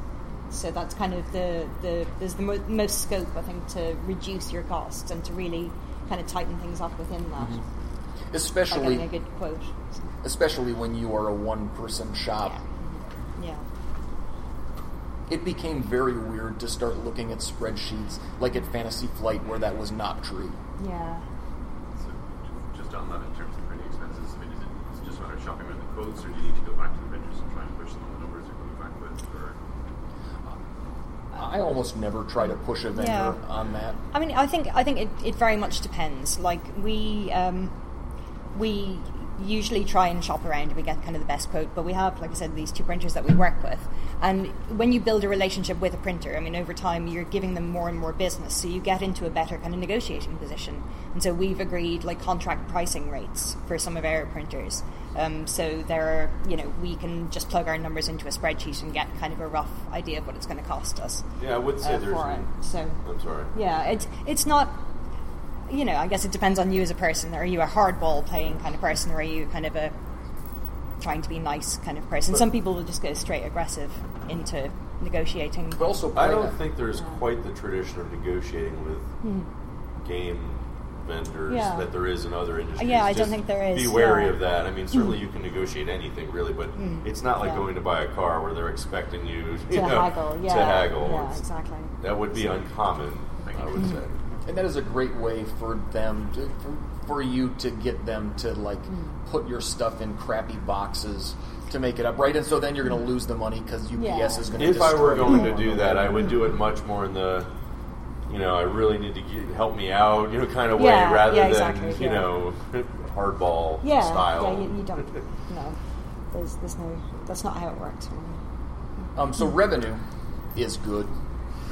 So that's kind of the, the there's the mo- most scope, I think, to reduce your costs and to really kind of tighten things up within that mm-hmm. by especially a good quote. Especially when you are a one person shop. Yeah. Yeah. It became very weird to start looking at spreadsheets like at Fantasy Flight where that was not true. Yeah. So just on that, in terms of printing expenses, I mean, is it it's just on a shopping around the quotes, or do you need to go back to the vendors and try and push them on the numbers they're coming back with? Or I almost never try to push a vendor Yeah. on that. I mean, I think I think it, it very much depends. Like we um, we usually try and shop around and we get kind of the best quote, but we have, like I said, these two printers that we work with. And when you build a relationship with a printer, I mean, over time you're giving them more and more business, so you get into a better kind of negotiating position. And so we've agreed like contract pricing rates for some of our printers. Um, so there are, you know, we can just plug our numbers into a spreadsheet and get kind of a rough idea of what it's going to cost us. Yeah, I would say uh, there's. it. So I'm sorry. yeah, it's it's not. You know, I guess it depends on you as a person. Are you a hardball playing kind of person, or are you kind of a trying to be nice kind of person? Some people will just go straight aggressive into negotiating. But also, I don't that- think there's quite the tradition of negotiating with game vendors Hmm. Yeah. that there is in other industries. Yeah, I don't think there is, Be wary yeah. Hmm. of that. I mean, certainly you can negotiate anything, really, but it's not like Yeah. going to buy a car where they're expecting you, you to know, haggle, yeah, to haggle. yeah, exactly. That would be uncommon, I would say. And that is a great way for them to, for, for you to get them to like Hmm. put your stuff in crappy boxes to make it up right and so then you're going to lose the money because UPS Yeah. is going to If I were going to do that, I would do it much more in the, you know, I really need to get, help me out, you know, kind of way, Yeah, rather yeah, than exactly, you know, hardball Yeah, style. yeah, you, you don't. No, there's there's no. That's not how it works. Really. um, so revenue is good [laughs]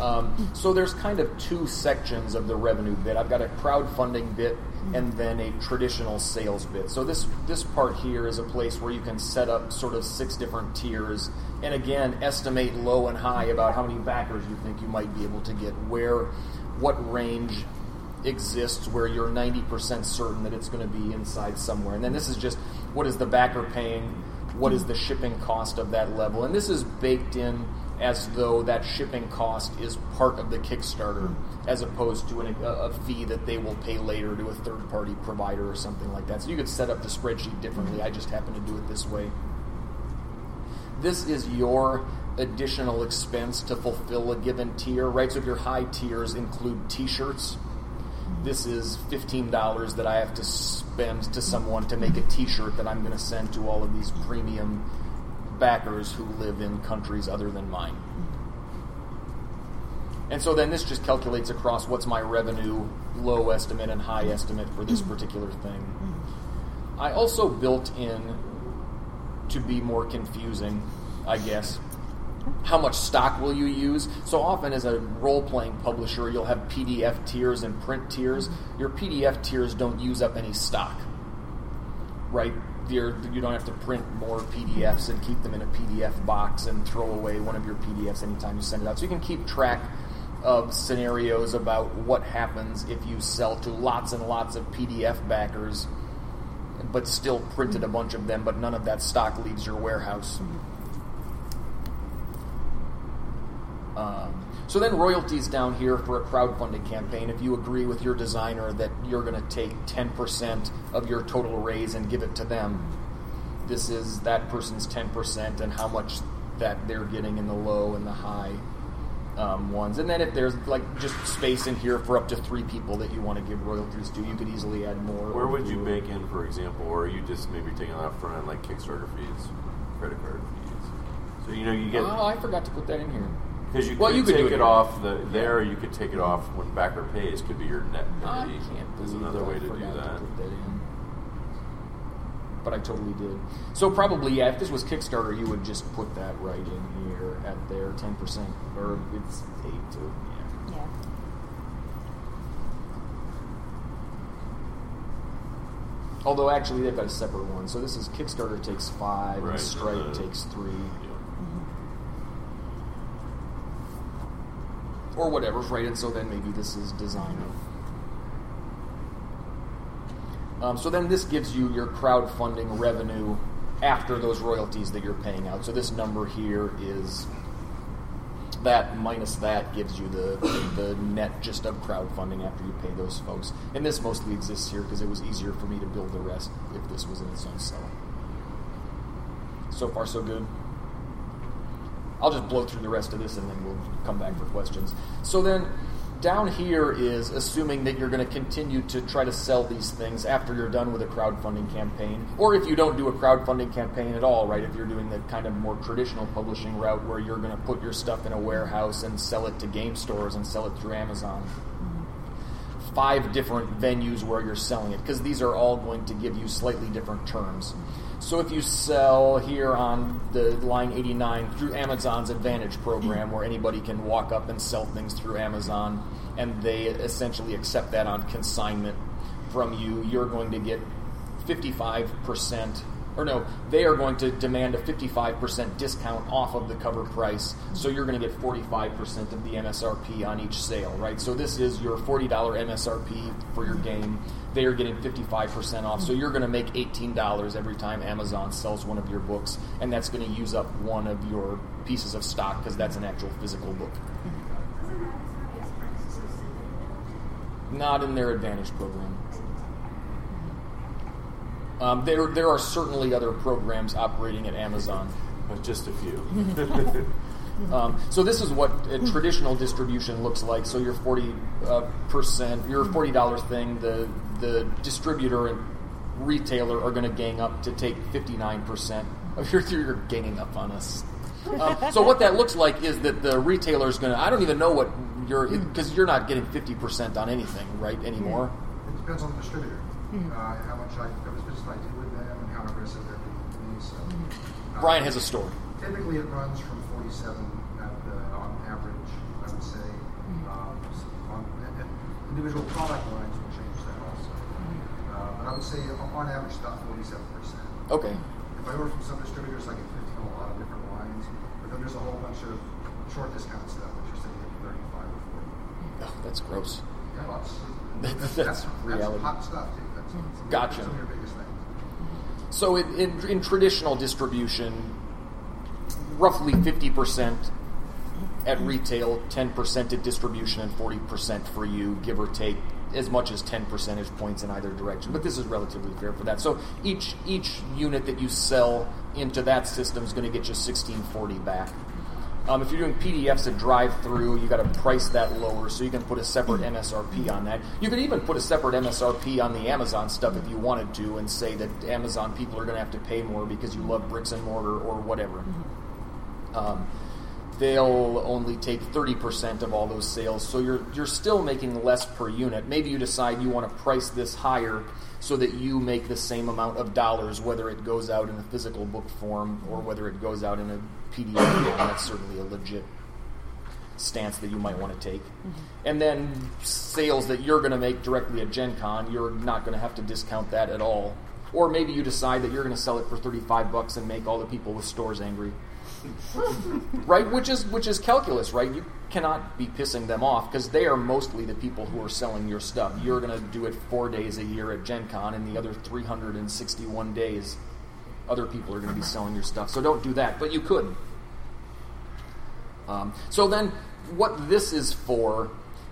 Um, so there's kind of two sections of the revenue bit. I've got a crowdfunding bit and then a traditional sales bit. So this this part here is a place where you can set up sort of six different tiers and again estimate low and high about how many backers you think you might be able to get, where what range exists where you're 90% certain that it's going to be inside somewhere. And then this is just what is the backer paying, what is the shipping cost of that level. And this is baked in as though that shipping cost is part of the Kickstarter as opposed to an, a, fee that they will pay later to a third party provider or something like that. So you could set up the spreadsheet differently. I just happen to do it this way. This is your additional expense to fulfill a given tier, right? So if your high tiers include t shirts, this is $15 that I have to spend to someone to make a t shirt that I'm going to send to all of these premium backers who live in countries other than mine. And so then this just calculates across what's my revenue, low estimate, and high estimate for this particular thing. I also built in, to be more confusing, I guess, how much stock will you use? So often, as a role playing publisher, you'll have PDF tiers and print tiers. Your PDF tiers don't use up any stock, right? You're, you don't have to print more PDFs and keep them in a PDF box and throw away one of your PDFs anytime you send it out. So you can keep track of scenarios about what happens if you sell to lots and lots of PDF backers, but still printed a bunch of them, but none of that stock leaves your warehouse. Um, so then royalties down here for a crowdfunding campaign. If you agree with your designer that you're going to take 10% of your total raise and give it to them, this is that person's 10% and how much that they're getting in the low and the high um, ones. And then if there's like just space in here for up to three people that you want to give royalties to, you could easily add more. Where would you bake in, for example, or are you just maybe taking that front end like Kickstarter fees, credit card fees? So you know you get Oh, I forgot to put that in here. Because you Well, could you could take do it, it off the there. You could take it off when backer pays. Could be your net oh, I penalty. can't There's another I way to do that. put that. But I totally did. So probably, yeah. If this was Kickstarter, you would just put that right in here at their ten percent, or it's eight to yeah. Yeah. Although actually, they've got a separate one. So this is Kickstarter takes five, Right, and Stripe the- takes three, Yeah. Or whatever, right? And so then maybe this is designer. Um, so then this gives you your crowdfunding revenue after those royalties that you're paying out. So this number here is that minus that gives you the the net just of crowdfunding after you pay those folks. And this mostly exists here because it was easier for me to build the rest if this was in its own cell. So far, so good. I'll just blow through the rest of this and then we'll come back for questions. So then, down here is assuming that you're going to continue to try to sell these things after you're done with a crowdfunding campaign, or if you don't do a crowdfunding campaign at all, right? If you're doing the kind of more traditional publishing route where you're going to put your stuff in a warehouse and sell it to game stores and sell it through Amazon. Five different venues where you're selling it, because these are all going to give you slightly different terms. So if you sell here on the line 89 through Amazon's Advantage program, where anybody can walk up and sell things through Amazon, and they essentially accept that on consignment from you, you're going to get 55%, or no, they are going to demand a 55% discount off of the cover price. So you're going to get 45% of the MSRP on each sale, right? So this is your $40 MSRP for your game. They are getting 55% off. So you're going to make $18 every time Amazon sells one of your books, and that's going to use up one of your pieces of stock because that's an actual physical book. Not in their Advantage program. Um, there, there are certainly other programs operating at Amazon. But just a few. [laughs] Um, so this is what a traditional distribution looks like. So your forty uh, percent, your forty dollar thing, the the distributor and retailer are going to gang up to take fifty nine percent of your. You're ganging up on us. Um, so what that looks like is that the retailer is going to. I don't even know what you're [laughs] because you're not getting fifty percent on anything right anymore. It depends on the distributor, uh, how much I, how much business I do with them, and how aggressive they're being with me. So, uh, Brian has a story. Typically, it runs from 47 at the, on average, I would say. Um, s- on, and- and individual product lines will change that also. Uh, but I would say on on average, about 47 percent. Okay. If I order from some distributors, I get 15 on a lot of different lines, but then there's a whole bunch of short discount stuff, which are saying at 35 or 40. Oh, that's gross. Yeah, lots. [laughs] That's- That's, that's reality. hot stuff, too. Gotcha. So in, in, in traditional distribution, roughly 50% at retail, 10% at distribution, and 40% for you, give or take as much as 10 percentage points in either direction. But this is relatively fair for that. So each each unit that you sell into that system is going to get you 1640 back. Um, if you're doing PDFs that DriveThru, you got to price that lower, so you can put a separate MSRP on that. You could even put a separate MSRP on the Amazon stuff if you wanted to, and say that Amazon people are going to have to pay more because you love bricks and mortar or whatever. Um, they'll only take 30% of all those sales, so you're you're still making less per unit. Maybe you decide you want to price this higher so that you make the same amount of dollars, whether it goes out in a physical book form or whether it goes out in a PDF form. That's certainly a legit stance that you might want to take. Mm-hmm. And then sales that you're going to make directly at Gen Con, you're not going to have to discount that at all. Or maybe you decide that you're going to sell it for 35 bucks and make all the people with stores angry. [laughs] right? Which is which is calculus, right? You cannot be pissing them off because they are mostly the people who are selling your stuff. You're going to do it 4 days a year at Gen Con and the other 361 days other people are going to be selling your stuff. So don't do that, but you could. Um, so then, what this is for,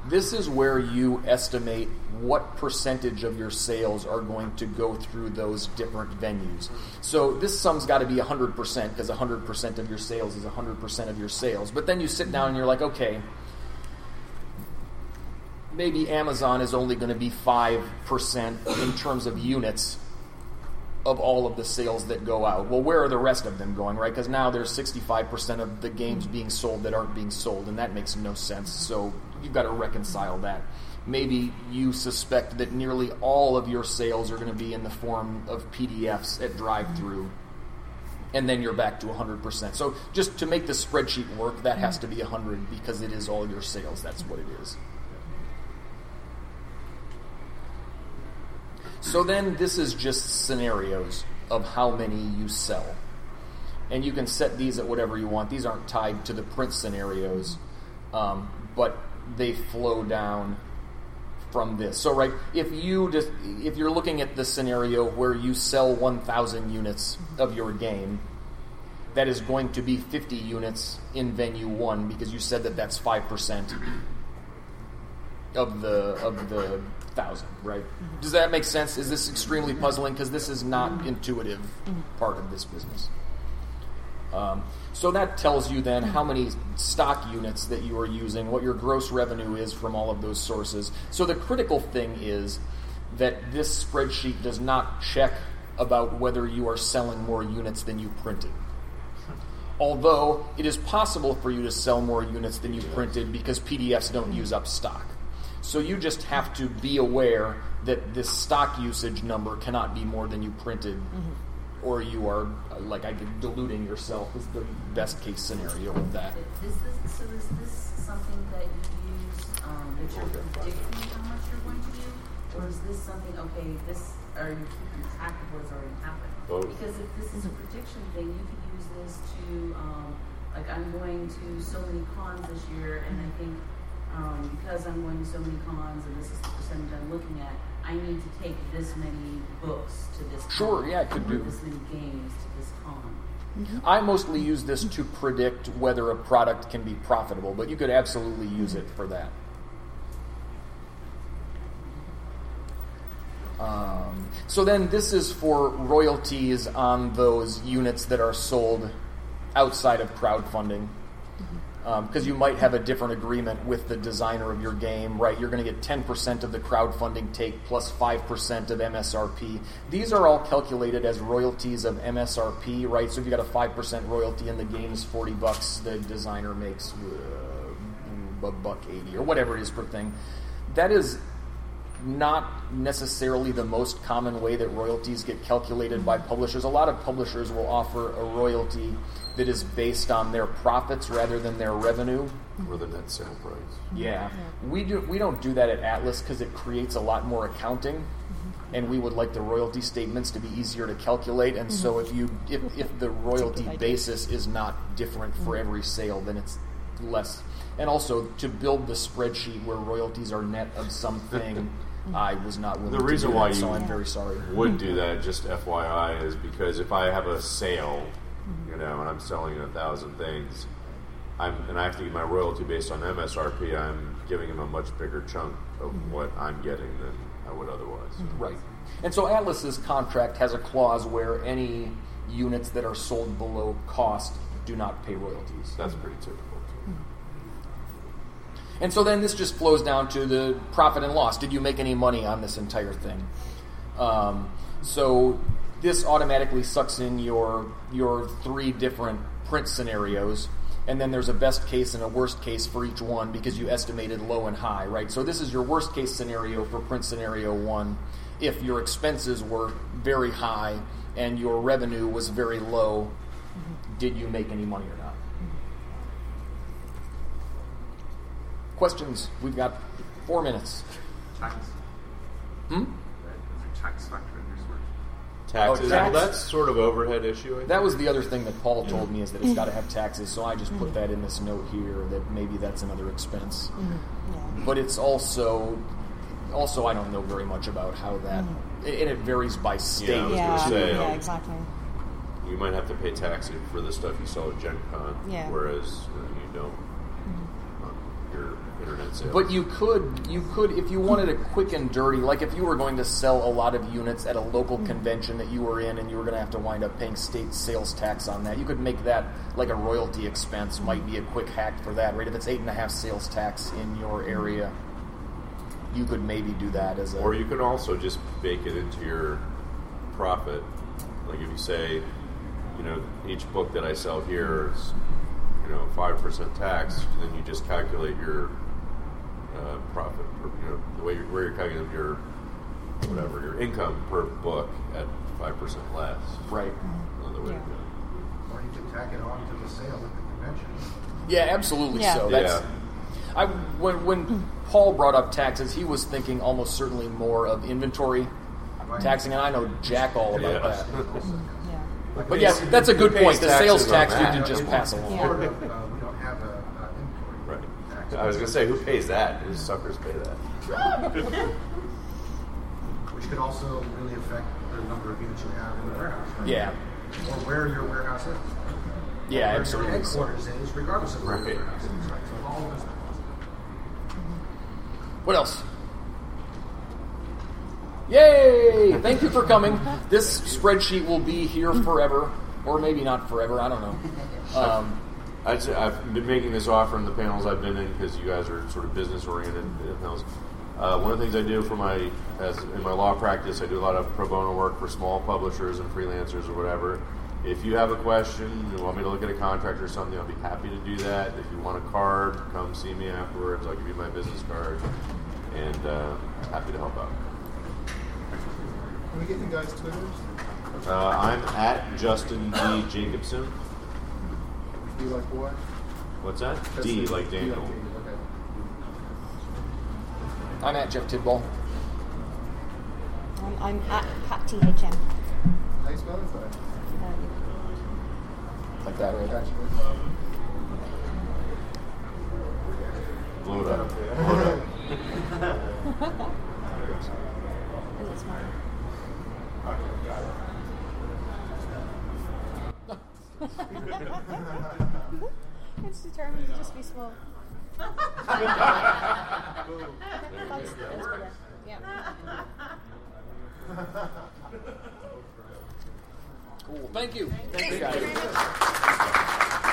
this is where you estimate what percentage of your sales are going to go through those different venues. So this sum's got to be 100% because 100% of your sales is 100% of your sales. But then you sit down and you're like, okay, maybe Amazon is only going to be 5% in terms of units of all of the sales that go out. Well, where are the rest of them going, right? Because now there's 65% of the games being sold that aren't being sold, and that makes no sense. So you've got to reconcile that. Maybe you suspect that nearly all of your sales are going to be in the form of PDFs at DriveThru. And then you're back to 100%. So just to make the spreadsheet work, that has to be 100 because it is all your sales. That's what it is. So then this is just scenarios of how many you sell. And you can set these at whatever you want. These aren't tied to the print scenarios, um, but they flow down from this. So right, if you just if you're looking at the scenario where you sell 1,000 units of your game, that is going to be 50 units in venue one because you said that that's five percent of the of the thousand, right? Does that make sense? Is this extremely puzzling? Because this is not intuitive part of this business. Um, so that tells you then how many stock units that you are using, what your gross revenue is from all of those sources. So the critical thing is that this spreadsheet does not check about whether you are selling more units than you printed. Although it is possible for you to sell more units than you printed because PDFs don't use up stock. So you just have to be aware that this stock usage number cannot be more than you printed, or you are, uh, like I did, diluting yourself is the best case scenario of that. Is this, so is this something that you use, um, that you're predicting how much you're going to do? Or is this something, okay, this, are you keeping track of what's already happened? Both. Because if this is a prediction thing, you could use this to, um, like, I'm going to so many cons this year, and I think, um, because I'm going to so many cons, and this is the percentage I'm looking at, I need to take this many books to this con. Sure, yeah, it could do. This many games to this con. I mostly use this to predict whether a product can be profitable, but you could absolutely use it for that. Um, so then this is for royalties on those units that are sold outside of crowdfunding. Because you might have a different agreement with the designer of your game, right? You're going to get 10% of the crowdfunding take plus 5% of MSRP. These are all calculated as royalties of MSRP, right? So if you got a 5% royalty and the game is 40 bucks, the designer makes uh, a buck 80 or whatever it is per thing. That is not necessarily the most common way that royalties get calculated by publishers. A lot of publishers will offer a royalty that is based on their profits rather than their revenue. Or the net sale price. Yeah, we do. We don't do that at Atlas because it creates a lot more accounting, and we would like the royalty statements to be easier to calculate. And so, if you if, if the royalty basis is not different for every sale, then it's less. And also to build the spreadsheet where royalties are net of something, [laughs] I was not willing. The to reason do why that, so I'm very sorry. would do that, just FYI, is because if I have a sale, Mm-hmm. you know, and I'm selling a thousand things, I'm and I have to get my royalty based on MSRP. I'm giving him a much bigger chunk of Mm-hmm. what I'm getting than I would otherwise. Right. And so Atlas's contract has a clause where any units that are sold below cost do not pay royalties. That's pretty typical. And so then this just flows down to the profit and loss. Did you make any money on this entire thing? Um, so this automatically sucks in your your three different print scenarios, and then there's a best case and a worst case for each one because you estimated low and high, right? So this is your worst case scenario for print scenario one. If your expenses were very high and your revenue was very low, did you make any money or not? Questions? We've got four minutes. Tax. Hmm? Tax factor in your spreadsheet? Taxes. Oh, tax. Well, that's sort of overhead issue. I think. That was the other thing that Paul told me is that it's got to have taxes. So I just put that in this note here that maybe that's another expense. But it's also also I don't know very much about how that and it varies by state. Yeah, I was Yeah, say, yeah, um, exactly. you might have to pay tax for the stuff you sell at Gen Con, Yeah. whereas uh, you don't on your internet sales. But you could, you could, if you wanted it quick and dirty, like if you were going to sell a lot of units at a local hmm. convention that you were in, and you were going to have to wind up paying state sales tax on that, you could make that like a royalty expense. Might be a quick hack for that, right? If it's eight and a half sales tax in your area, you could maybe do that as a. Or you could also just bake it into your profit. Like if you say, you know, each book that I sell here is, you know, five percent tax, then you just calculate your uh, profit, per, you know, the way you're, where you're calculating your whatever your income per book at five percent less. right. Another way to do it. Or you can tack it on to the sale at the convention. Yeah, absolutely. Yeah. So that's. Yeah. I when when Paul brought up taxes, he was thinking almost certainly more of inventory taxing, and I know jack all about Yeah. that. Yeah. But yeah, that's a good point. The sales tax you can just pass along. Yeah. Florida, uh, we don't have a, uh inventory Right. tax. I was gonna say, who pays that? These suckers pay that. Which could also really affect the number of units you have in the warehouse. right? Yeah. Or where your warehouse is. Yeah, where absolutely. Your headquarters is, regardless of where Right. your warehouse is. Right. So all of this. What else? Yay! Thank you for coming. This spreadsheet will be here forever. or maybe not forever. I don't know. [laughs] Um, I'd say I've been making this offer in the panels I've been in because you guys are sort of business oriented panels. Uh, one of the things I do for my as in my law practice, I do a lot of pro bono work for small publishers and freelancers or whatever. If you have a question, you want me to look at a contract or something, I'll be happy to do that. If you want a card, come see me afterwards. I'll give you my business card, and uh, happy to help out. Can we get you guys' Twitters? Uh, I'm at Justin D Jacobson. Do like what? What's that? That's D the- like D Daniel. like Daniel, okay. I'm at Jeff Tidball. Um, I'm at Pat THM. How you spell that? Like that, right? Gotcha. Blow it up. [laughs] Blow it up. [laughs] Is it small? [laughs] it's determined to just be small. that's, that's. Yeah. Cool. Thank you. Thank you guys. very much.